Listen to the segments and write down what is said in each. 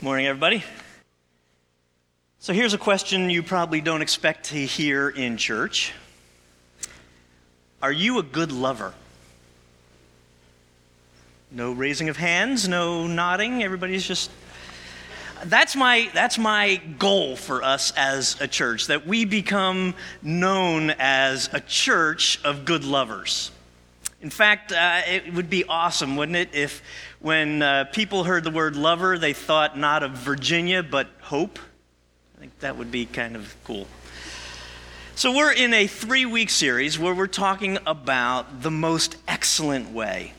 Morning, everybody. So, here's a question you probably don't expect to hear in church Are you a good lover? No raising of hands, no nodding. Everybody's just. That's my, that's my goal for us as a church, that we become known as a church of good lovers. In fact, uh, it would be awesome, wouldn't it, if when uh, people heard the word lover, they thought not of Virginia, but hope? I think that would be kind of cool. So, we're in a three week series where we're talking about the most excellent way.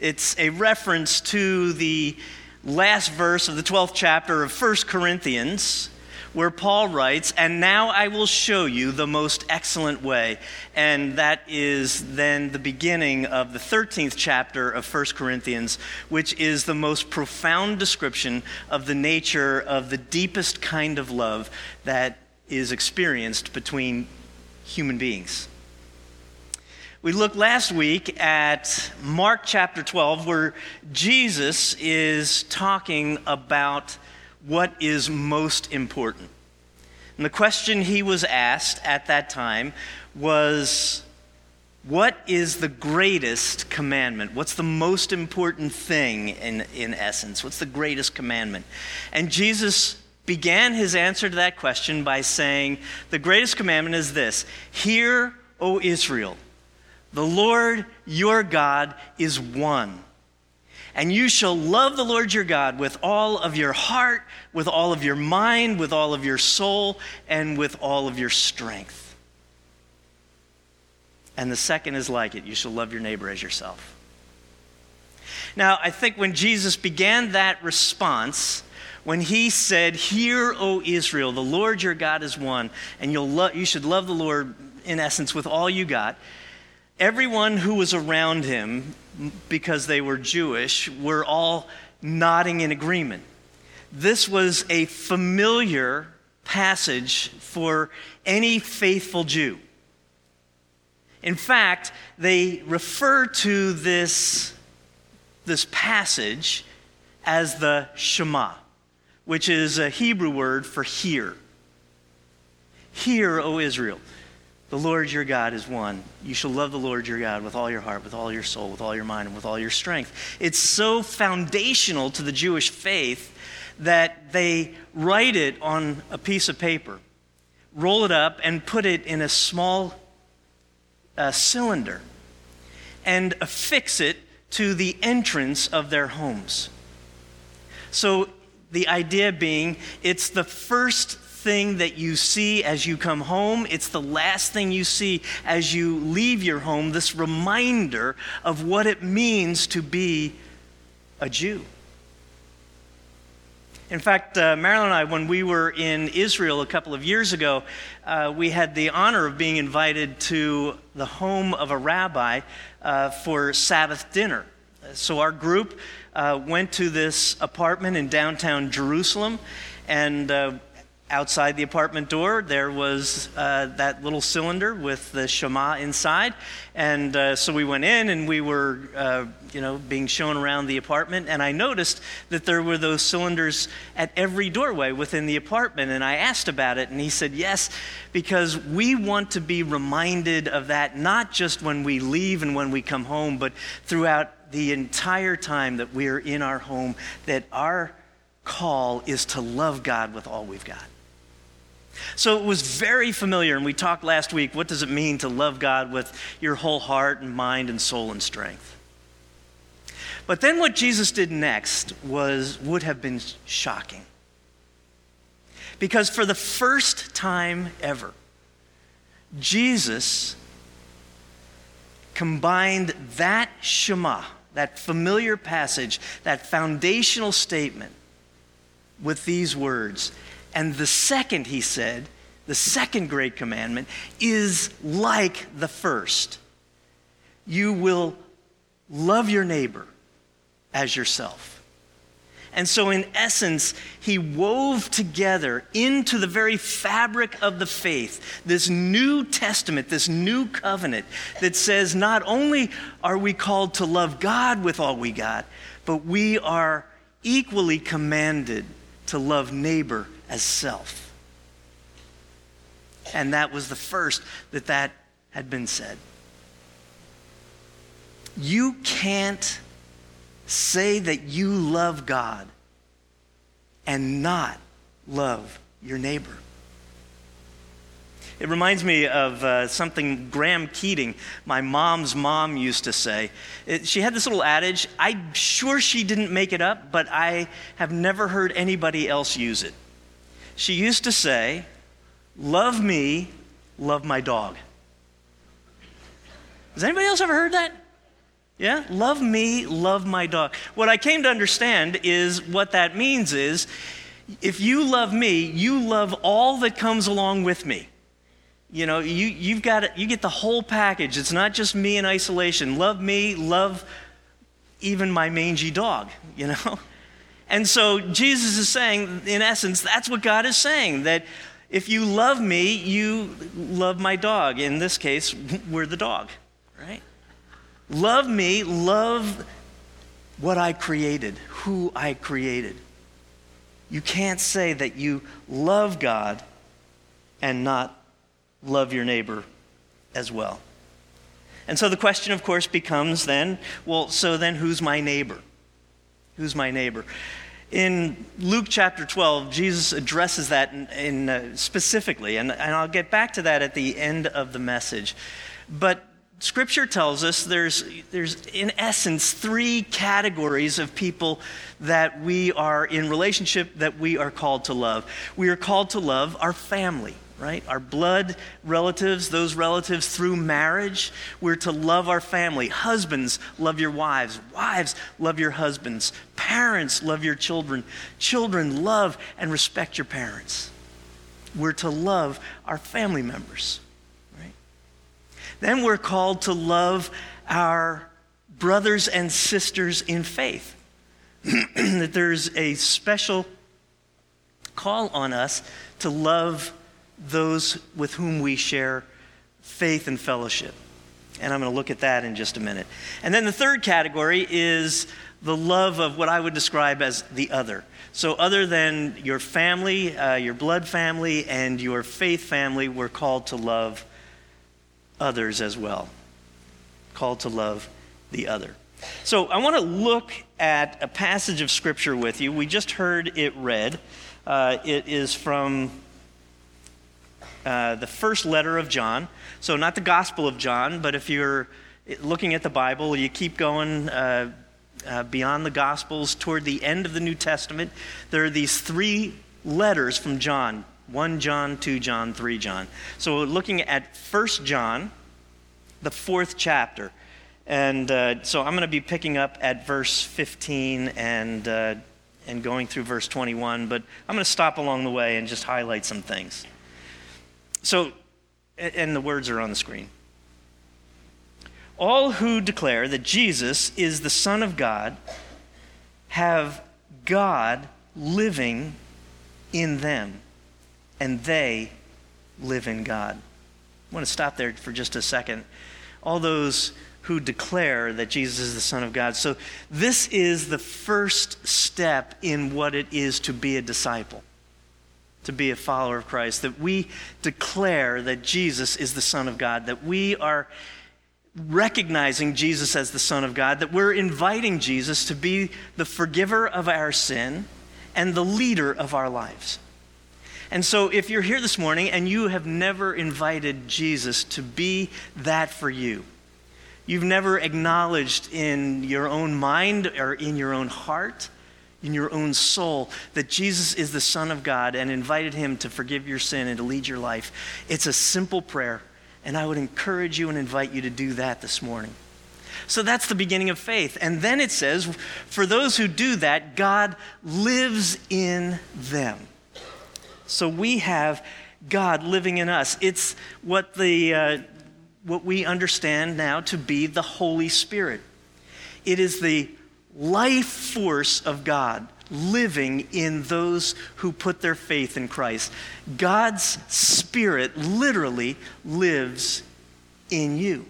It's a reference to the last verse of the 12th chapter of 1 Corinthians, where Paul writes, And now I will show you the most excellent way. And that is then the beginning of the 13th chapter of 1 Corinthians, which is the most profound description of the nature of the deepest kind of love that is experienced between human beings. We looked last week at Mark chapter 12, where Jesus is talking about what is most important. And the question he was asked at that time was What is the greatest commandment? What's the most important thing in, in essence? What's the greatest commandment? And Jesus began his answer to that question by saying, The greatest commandment is this Hear, O Israel. The Lord your God is one. And you shall love the Lord your God with all of your heart, with all of your mind, with all of your soul, and with all of your strength. And the second is like it you shall love your neighbor as yourself. Now, I think when Jesus began that response, when he said, Hear, O Israel, the Lord your God is one, and you'll lo- you should love the Lord, in essence, with all you got, everyone who was around him, because they were Jewish, were all nodding in agreement. This was a familiar passage for any faithful Jew. In fact, they refer to this, this passage as the Shema, which is a Hebrew word for hear. Hear, O Israel. The Lord your God is one. You shall love the Lord your God with all your heart, with all your soul, with all your mind, and with all your strength. It's so foundational to the Jewish faith that they write it on a piece of paper, roll it up, and put it in a small uh, cylinder, and affix it to the entrance of their homes. So the idea being it's the first thing that you see as you come home. It's the last thing you see as you leave your home, this reminder of what it means to be a Jew. In fact, uh, Marilyn and I, when we were in Israel a couple of years ago, uh, we had the honor of being invited to the home of a rabbi uh, for Sabbath dinner. So our group uh, went to this apartment in downtown Jerusalem, and uh, outside the apartment door, there was uh, that little cylinder with the Shema inside. And uh, so we went in and we were, uh, you know, being shown around the apartment. And I noticed that there were those cylinders at every doorway within the apartment. And I asked about it, and he said, yes, because we want to be reminded of that, not just when we leave and when we come home, but throughout the entire time that we're in our home, that our call is to love God with all we've got. So it was very familiar, and we talked last week what does it mean to love God with your whole heart and mind and soul and strength? But then what Jesus did next was would have been shocking. Because for the first time ever, Jesus combined that Shema, that familiar passage, that foundational statement, with these words and the second, he said, the second great commandment is like the first. You will love your neighbor as yourself. And so, in essence, he wove together into the very fabric of the faith this new testament, this new covenant that says not only are we called to love God with all we got, but we are equally commanded to love neighbor as self. And that was the first that that had been said. You can't say that you love God and not love your neighbor. It reminds me of uh, something Gram Keating, my mom's mom, used to say. It, she had this little adage. I'm sure she didn't make it up, but I have never heard anybody else use it. She used to say, Love me, love my dog. Has anybody else ever heard that? Yeah? Love me, love my dog. What I came to understand is what that means is if you love me, you love all that comes along with me. You know, you, you've got you get the whole package. It's not just me in isolation. Love me, love even my mangy dog, you know? And so Jesus is saying, in essence, that's what God is saying that if you love me, you love my dog. In this case, we're the dog, right? Love me, love what I created, who I created. You can't say that you love God and not love your neighbor as well. And so the question, of course, becomes then well, so then who's my neighbor? Who's my neighbor? In Luke chapter 12, Jesus addresses that in, in uh, specifically, and, and I'll get back to that at the end of the message. But Scripture tells us there's, there's, in essence, three categories of people that we are in relationship that we are called to love. We are called to love our family right? Our blood relatives, those relatives through marriage. We're to love our family. Husbands, love your wives. Wives, love your husbands. Parents, love your children. Children, love and respect your parents. We're to love our family members, right? Then we're called to love our brothers and sisters in faith. that there's a special call on us to love those with whom we share faith and fellowship. And I'm going to look at that in just a minute. And then the third category is the love of what I would describe as the other. So, other than your family, uh, your blood family, and your faith family, we're called to love others as well. Called to love the other. So, I want to look at a passage of Scripture with you. We just heard it read. Uh, it is from uh, the first letter of John. So, not the Gospel of John, but if you're looking at the Bible, you keep going uh, uh, beyond the Gospels toward the end of the New Testament. There are these three letters from John 1 John, 2 John, 3 John. So, looking at 1 John, the fourth chapter. And uh, so, I'm going to be picking up at verse 15 and uh, and going through verse 21, but I'm going to stop along the way and just highlight some things. So, and the words are on the screen. All who declare that Jesus is the Son of God have God living in them, and they live in God. I want to stop there for just a second. All those who declare that Jesus is the Son of God. So, this is the first step in what it is to be a disciple to be a follower of Christ, that we declare that Jesus is the Son of God, that we are recognizing Jesus as the Son of God, that we're inviting Jesus to be the forgiver of our sin and the leader of our lives. And so, if you're here this morning and you have never invited Jesus to be that for you, you've never acknowledged in your own mind or in your own heart in your own soul that Jesus is the Son of God and invited him to forgive your sin and to lead your life. It's a simple prayer, and I would encourage you and invite you to do that this morning. So that's the beginning of faith. And then it says, for those who do that, God lives in them. So we have God living in us. It's what, the, uh, what we understand now to be the Holy Spirit. It is the life force of God living in those who put their faith in Christ. God's Spirit literally lives in you.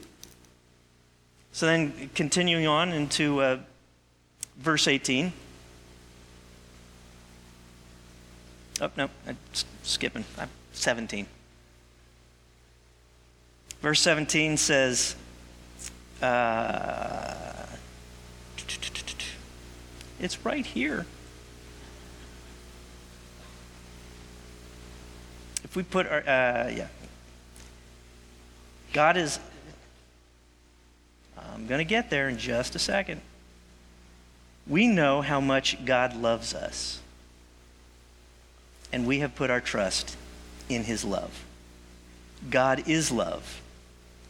So then, continuing on into uh, verse 18. Oh, no, I'm skipping. I'm 17. Verse 17 says, uh, it's right here. If we put our, uh, yeah. God is, I'm going to get there in just a second. We know how much God loves us, and we have put our trust in his love. God is love,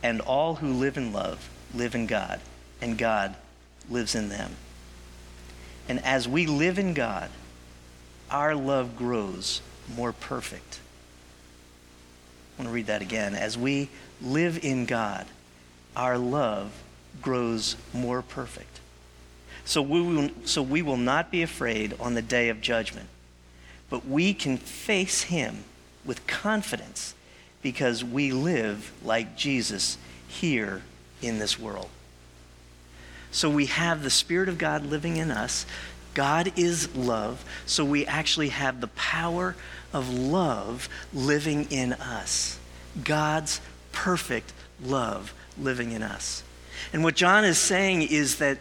and all who live in love live in God, and God lives in them. And as we live in God, our love grows more perfect. I want to read that again. As we live in God, our love grows more perfect. So we, will, so we will not be afraid on the day of judgment, but we can face him with confidence because we live like Jesus here in this world. So we have the Spirit of God living in us. God is love, so we actually have the power of love living in us. God's perfect love living in us. And what John is saying is that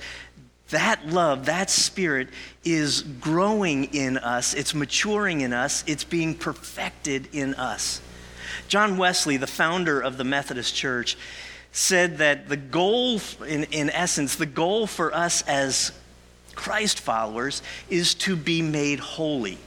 that love, that spirit is growing in us, it's maturing in us, it's being perfected in us. John Wesley, the founder of the Methodist Church, said that the goal, in, in essence, the goal for us as Christ followers is to be made holy.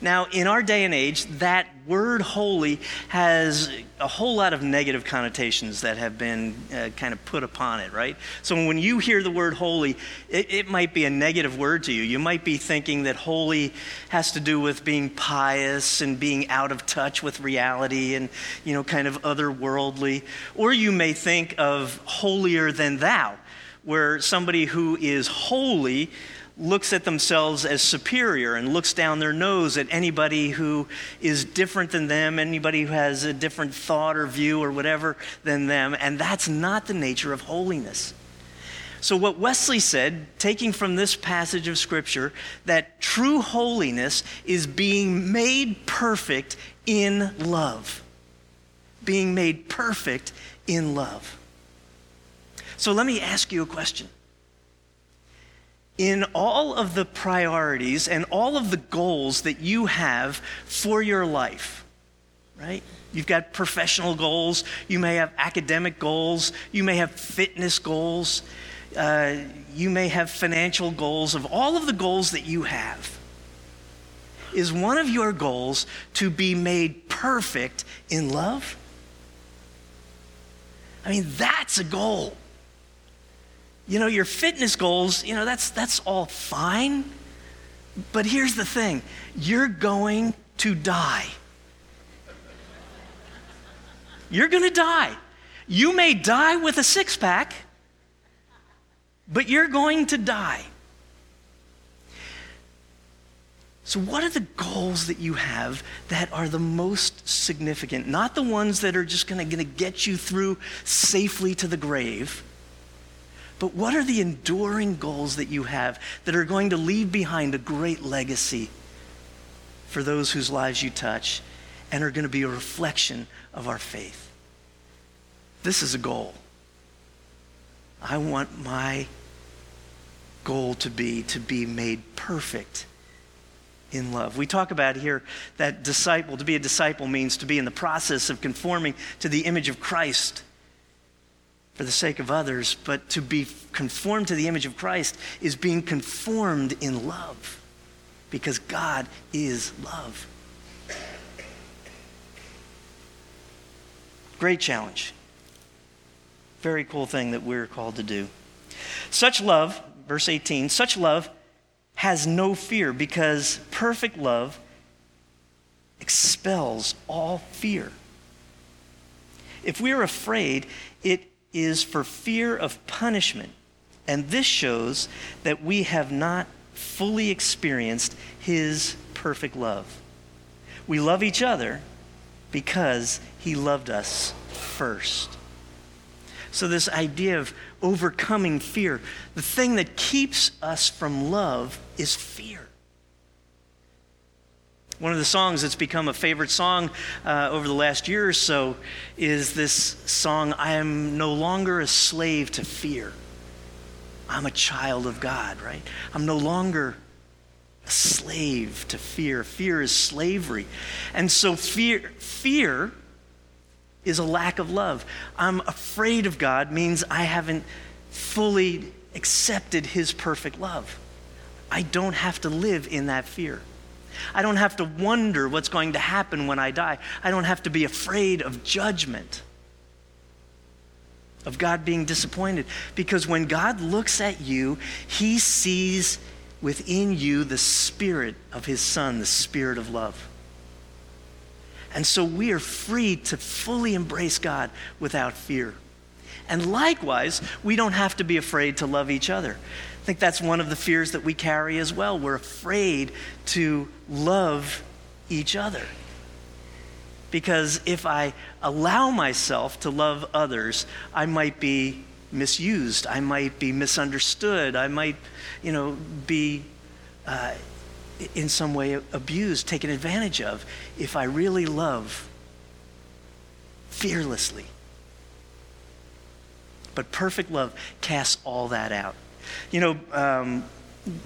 Now, in our day and age, that word holy has a whole lot of negative connotations that have been uh, kind of put upon it, right? So when you hear the word holy, it, it, might be a negative word to you. You might be thinking that holy has to do with being pious and being out of touch with reality and, you know, kind of otherworldly. Or you may think of holier than thou, where somebody who is holy looks at themselves as superior and looks down their nose at anybody who is different than them, anybody who has a different thought or view or whatever than them. And that's not the nature of holiness. So, what Wesley said, taking from this passage of Scripture, that true holiness is being made perfect in love. Being made perfect in love. So, let me ask you a question in all of the priorities and all of the goals that you have for your life, right? You've got professional goals, you may have academic goals, you may have fitness goals, uh, you may have financial goals. Of all of the goals that you have, is one of your goals to be made perfect in love? I mean, that's a goal you know, your fitness goals, you know, that's, that's all fine. But here's the thing you're going to die. You're going to die. You may die with a six pack, but you're going to die. So, what are the goals that you have that are the most significant? Not the ones that are just going to get you through safely to the grave but what are the enduring goals that you have that are going to leave behind a great legacy for those whose lives you touch and are going to be a reflection of our faith? This is a goal. I want my goal to be to be made perfect in love. We talk about here that disciple, to be a disciple means to be in the process of conforming to the image of Christ for the sake of others, but to be conformed to the image of Christ is being conformed in love because God is love. Great challenge. Very cool thing that we're called to do. Such love, verse 18, such love has no fear because perfect love expels all fear. If we're afraid, it is for fear of punishment. And this shows that we have not fully experienced His perfect love. We love each other because He loved us first. So, this idea of overcoming fear, the thing that keeps us from love is fear. One of the songs that's become a favorite song uh, over the last year or so is this song, I am no longer a slave to fear. I'm a child of God, right? I'm no longer a slave to fear. Fear is slavery. And so fear, fear is a lack of love. I'm afraid of God means I haven't fully accepted his perfect love. I don't have to live in that fear. I don't have to wonder what's going to happen when I die. I don't have to be afraid of judgment, of God being disappointed. Because when God looks at you, he sees within you the spirit of his son, the spirit of love. And so we are free to fully embrace God without fear. And likewise, we don't have to be afraid to love each other. I think that's one of the fears that we carry as well. We're afraid to love each other. Because if I allow myself to love others, I might be misused. I might be misunderstood. I might, you know, be uh, in some way abused, taken advantage of, if I really love fearlessly. But perfect love casts all that out. You know, um,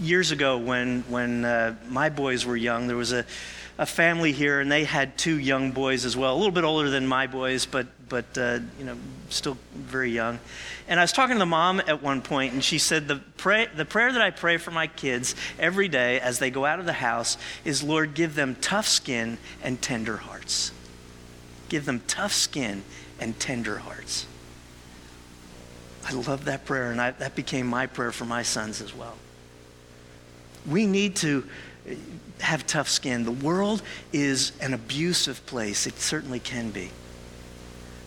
years ago when, when uh, my boys were young, there was a, a family here, and they had two young boys as well, a little bit older than my boys, but, but uh, you know, still very young. And I was talking to the mom at one point, and she said, the, pray, the prayer that I pray for my kids every day as they go out of the house is, Lord, give them tough skin and tender hearts. Give them tough skin and tender hearts. I love that prayer, and I, that became my prayer for my sons as well. We need to have tough skin. The world is an abusive place. It certainly can be.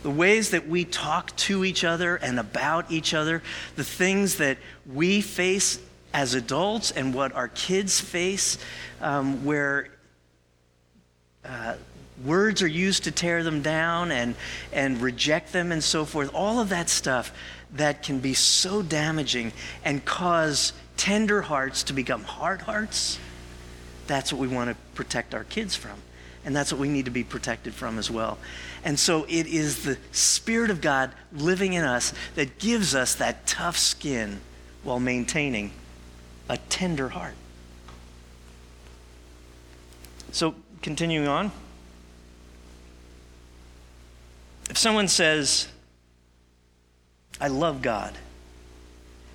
The ways that we talk to each other and about each other, the things that we face as adults and what our kids face, um, where uh, words are used to tear them down and, and reject them and so forth, all of that stuff that can be so damaging and cause tender hearts to become hard hearts that's what we want to protect our kids from. And that's what we need to be protected from as well. And so it is the Spirit of God living in us that gives us that tough skin while maintaining a tender heart. So, continuing on. If someone says, I love God,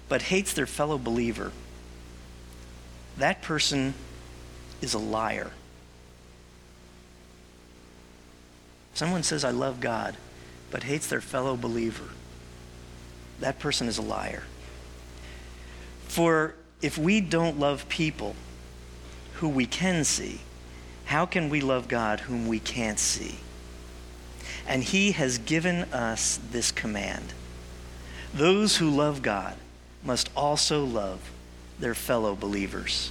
but hates their fellow believer, that person is a liar. Someone says, I love God, but hates their fellow believer. That person is a liar. For if we don't love people who we can see, how can we love God whom we can't see? And He has given us this command those who love God must also love their fellow believers.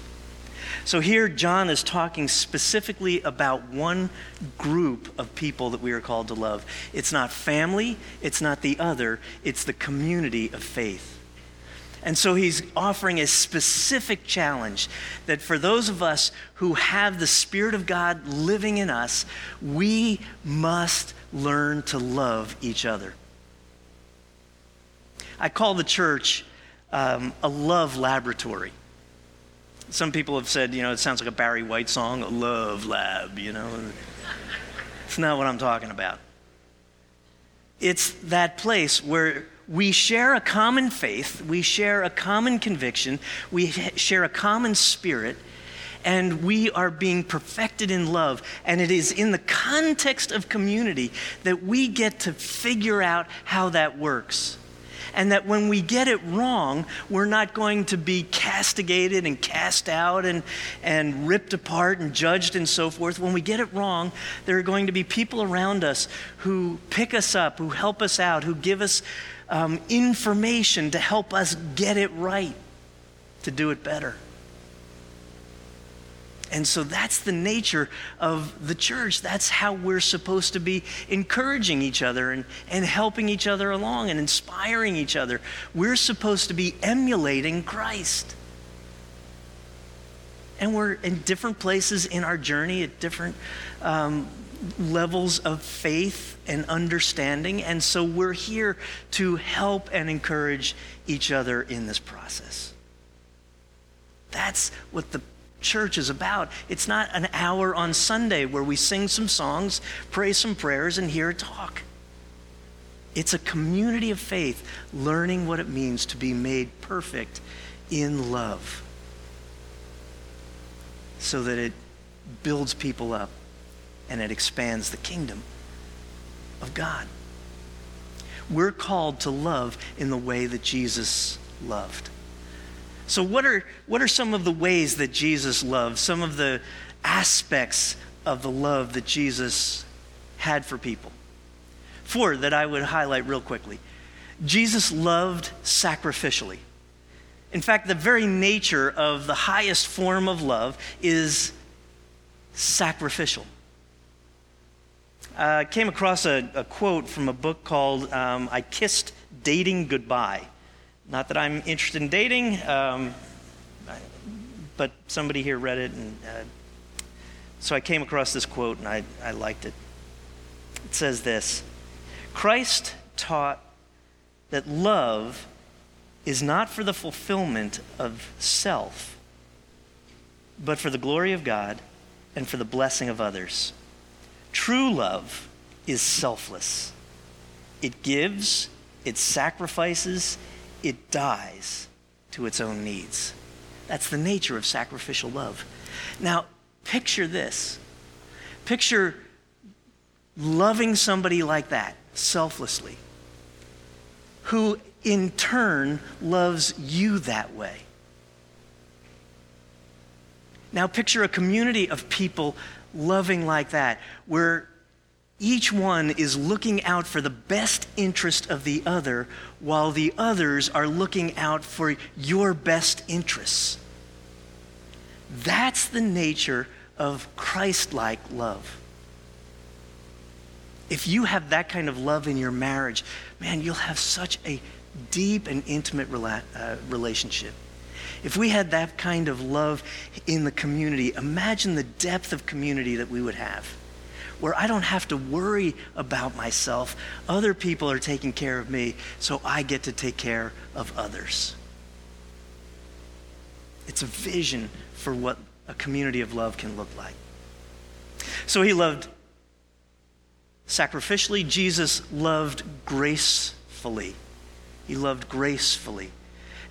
So here, John is talking specifically about one group of people that we are called to love. It's not family, it's not the other, it's the community of faith. And so he's offering a specific challenge that for those of us who have the Spirit of God living in us, we must learn to love each other. I call the church um, a love laboratory. Some people have said, you know, it sounds like a Barry White song, a love lab, you know. It's not what I'm talking about. It's that place where we share a common faith, we share a common conviction, we share a common spirit, and we are being perfected in love. And it is in the context of community that we get to figure out how that works and that when we get it wrong, we're not going to be castigated and cast out and, and ripped apart and judged and so forth. When we get it wrong, there are going to be people around us who pick us up, who help us out, who give us um, information to help us get it right, to do it better. And so that's the nature of the church. That's how we're supposed to be encouraging each other and, and helping each other along and inspiring each other. We're supposed to be emulating Christ. And we're in different places in our journey at different um, levels of faith and understanding. And so we're here to help and encourage each other in this process. That's what the church is about. It's not an hour on Sunday where we sing some songs, pray some prayers, and hear a talk. It's a community of faith learning what it means to be made perfect in love so that it builds people up and it expands the kingdom of God. We're called to love in the way that Jesus loved. So, what are, what are some of the ways that Jesus loved? Some of the aspects of the love that Jesus had for people? Four that I would highlight real quickly. Jesus loved sacrificially. In fact, the very nature of the highest form of love is sacrificial. I came across a, a, quote from a book called um, I Kissed Dating Goodbye. Not that I'm interested in dating, um, but somebody here read it, and uh, so I came across this quote and I, I liked it. It says this Christ taught that love is not for the fulfillment of self, but for the glory of God and for the blessing of others. True love is selfless. It gives, it sacrifices, it dies to its own needs. That's the nature of sacrificial love. Now, picture this. Picture loving somebody like that, selflessly, who in turn loves you that way. Now, picture a community of people loving like that, where each one is looking out for the best interest of the other, while the others are looking out for your best interests. That's the nature of Christ like love. If you have that kind of love in your marriage, man, you'll have such a deep and intimate rela- uh, relationship. If we had that kind of love in the community, imagine the depth of community that we would have, where I don't have to worry about myself. Other people are taking care of me, so I get to take care of others. It's a vision for what a community of love can look like. So he loved sacrificially, Jesus loved gracefully. He loved gracefully.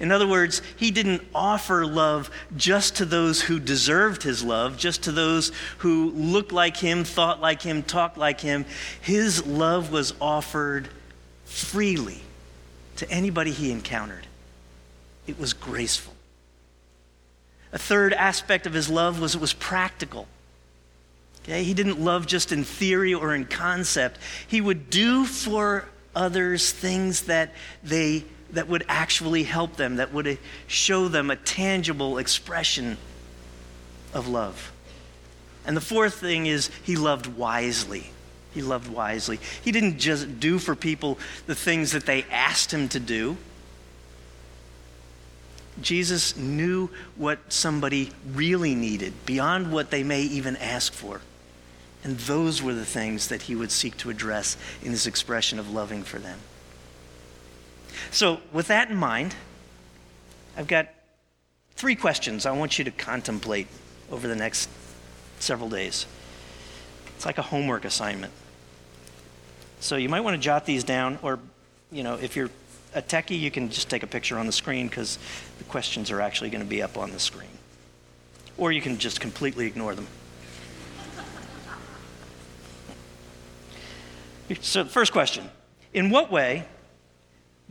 In other words, he didn't offer love just to those who deserved his love, just to those who looked like him, thought like him, talked like him. His love was offered freely to anybody he encountered. It was graceful. A third aspect of his love was it was practical. Okay? He didn't love just in theory or in concept. He would do for others things that they that would actually help them, that would show them a tangible expression of love. And the fourth thing is he loved wisely. He loved wisely. He didn't just do for people the things that they asked him to do. Jesus knew what somebody really needed beyond what they may even ask for. And those were the things that he would seek to address in his expression of loving for them. So, with that in mind, I've got three questions I want you to contemplate over the next several days. It's like a homework assignment. So, you might want to jot these down, or, you know, if you're a techie, you can just take a picture on the screen because the questions are actually going to be up on the screen. Or you can just completely ignore them. So, the first question In what way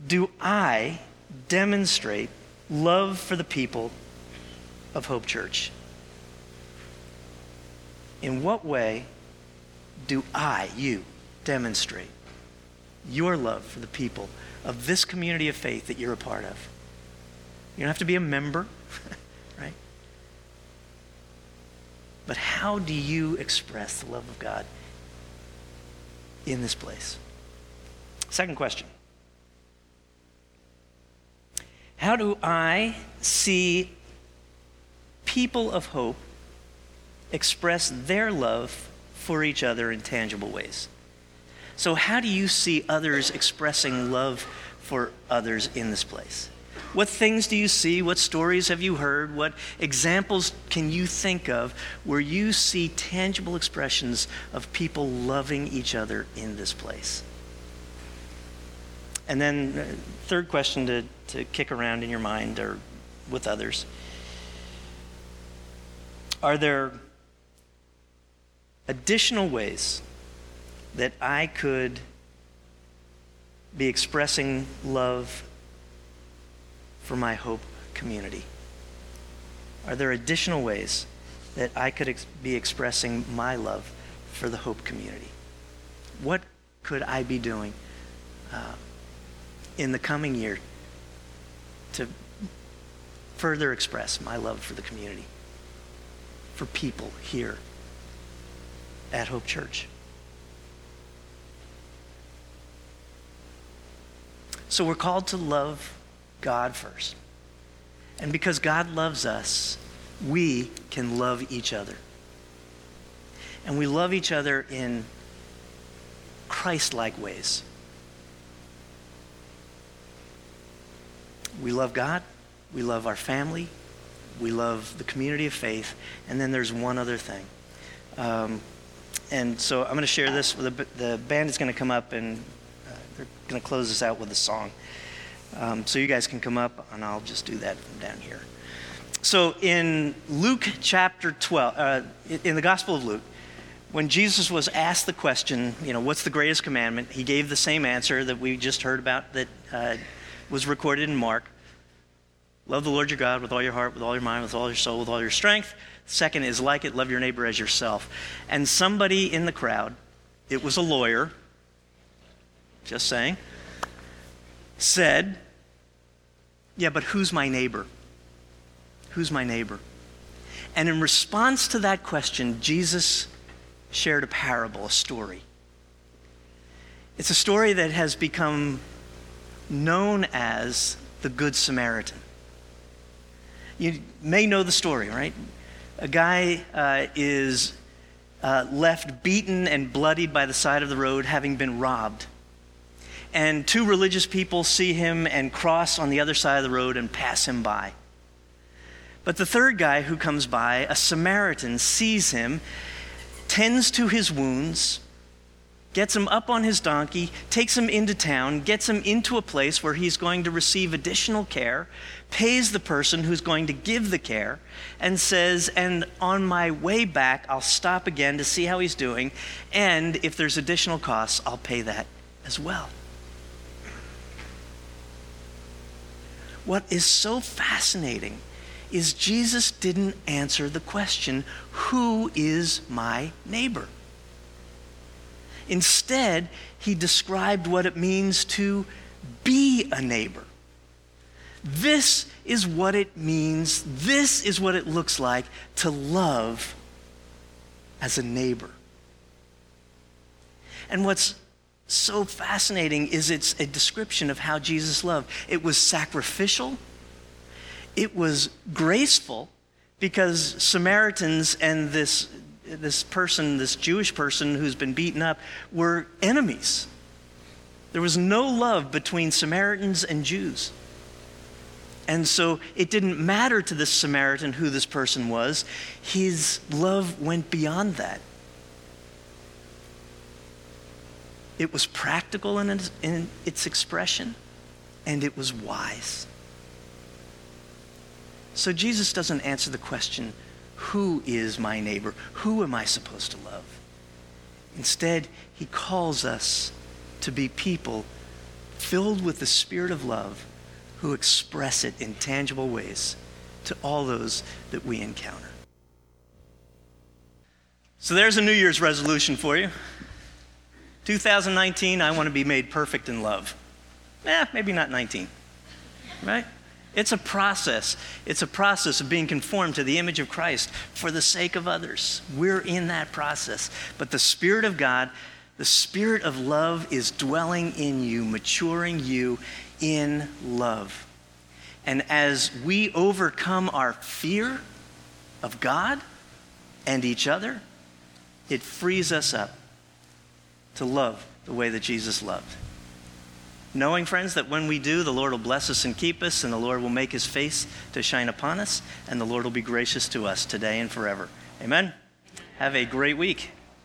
do I demonstrate love for the people of Hope Church? In what way do I, you, demonstrate your love for the people of this community of faith that you're a part of? You don't have to be a member, right? But how do you express the love of God in this place. Second question How do I see people of hope express their love for each other in tangible ways. So, how do you see others expressing love for others in this place? What things do you see? What stories have you heard? What examples can you think of where you see tangible expressions of people loving each other in this place? And then, uh, third question to, to kick around in your mind or with others Are there additional ways that I could be expressing love for my hope community? Are there additional ways that I could ex- be expressing my love for the hope community? What could I be doing uh, in the coming year to further express my love for the community, for people here at Hope Church. So we're called to love God first. And because God loves us, we can love each other. And we love each other in Christ like ways. We love God, we love our family, we love the community of faith, and then there's one other thing. Um, and so I'm going to share this. The, the band is going to come up and uh, they're going to close this out with a song. Um, so you guys can come up, and I'll just do that from down here. So in Luke chapter 12, uh, in the Gospel of Luke, when Jesus was asked the question, you know, what's the greatest commandment? He gave the same answer that we just heard about that uh, was recorded in Mark. Love the Lord your God with all your heart, with all your mind, with all your soul, with all your strength. Second is like it, love your neighbor as yourself. And somebody in the crowd, it was a lawyer, just saying, said, Yeah, but who's my neighbor? Who's my neighbor? And in response to that question, Jesus shared a parable, a story. It's a story that has become known as the Good Samaritan. You may know the story, right? a guy uh, is uh, left beaten and bloodied by the side of the road, having been robbed. And two religious people see him and cross on the other side of the road and pass him by. But the third guy who comes by, a Samaritan, sees him, tends to his wounds, gets him up on his donkey, takes him into town, gets him into a place where he's going to receive additional care, pays the person who's going to give the care, and says, And on my way back, I'll stop again to see how he's doing, and if there's additional costs, I'll pay that as well. What is so fascinating is Jesus didn't answer the question, Who is my neighbor? Instead, he described what it means to be a neighbor. This is what it means, this is what it looks like to love as a neighbor. And what's so fascinating is it's a description of how Jesus loved. It was sacrificial, it was graceful, because Samaritans and this this person, this Jewish person who's been beaten up, were enemies. There was no love between Samaritans and Jews. And so it didn't matter to this Samaritan who this person was. His love went beyond that. It was practical in its, in its expression, and it was wise. So Jesus doesn't answer the question who is my neighbor? Who am I supposed to love? Instead, he calls us to be people filled with the spirit of love who express it in tangible ways to all those that we encounter. So there's a New Year's resolution for you. 2019, I want to be made perfect in love. Eh, maybe not 19, right? It's a process. It's a process of being conformed to the image of Christ for the sake of others. We're in that process. But the Spirit of God, the Spirit of love, is dwelling in you, maturing you in love. And as we overcome our fear of God and each other, it frees us up to love the way that Jesus loved. Knowing, friends, that when we do, the Lord will bless us and keep us, and the Lord will make his face to shine upon us, and the Lord will be gracious to us today and forever. Amen. Have a great week.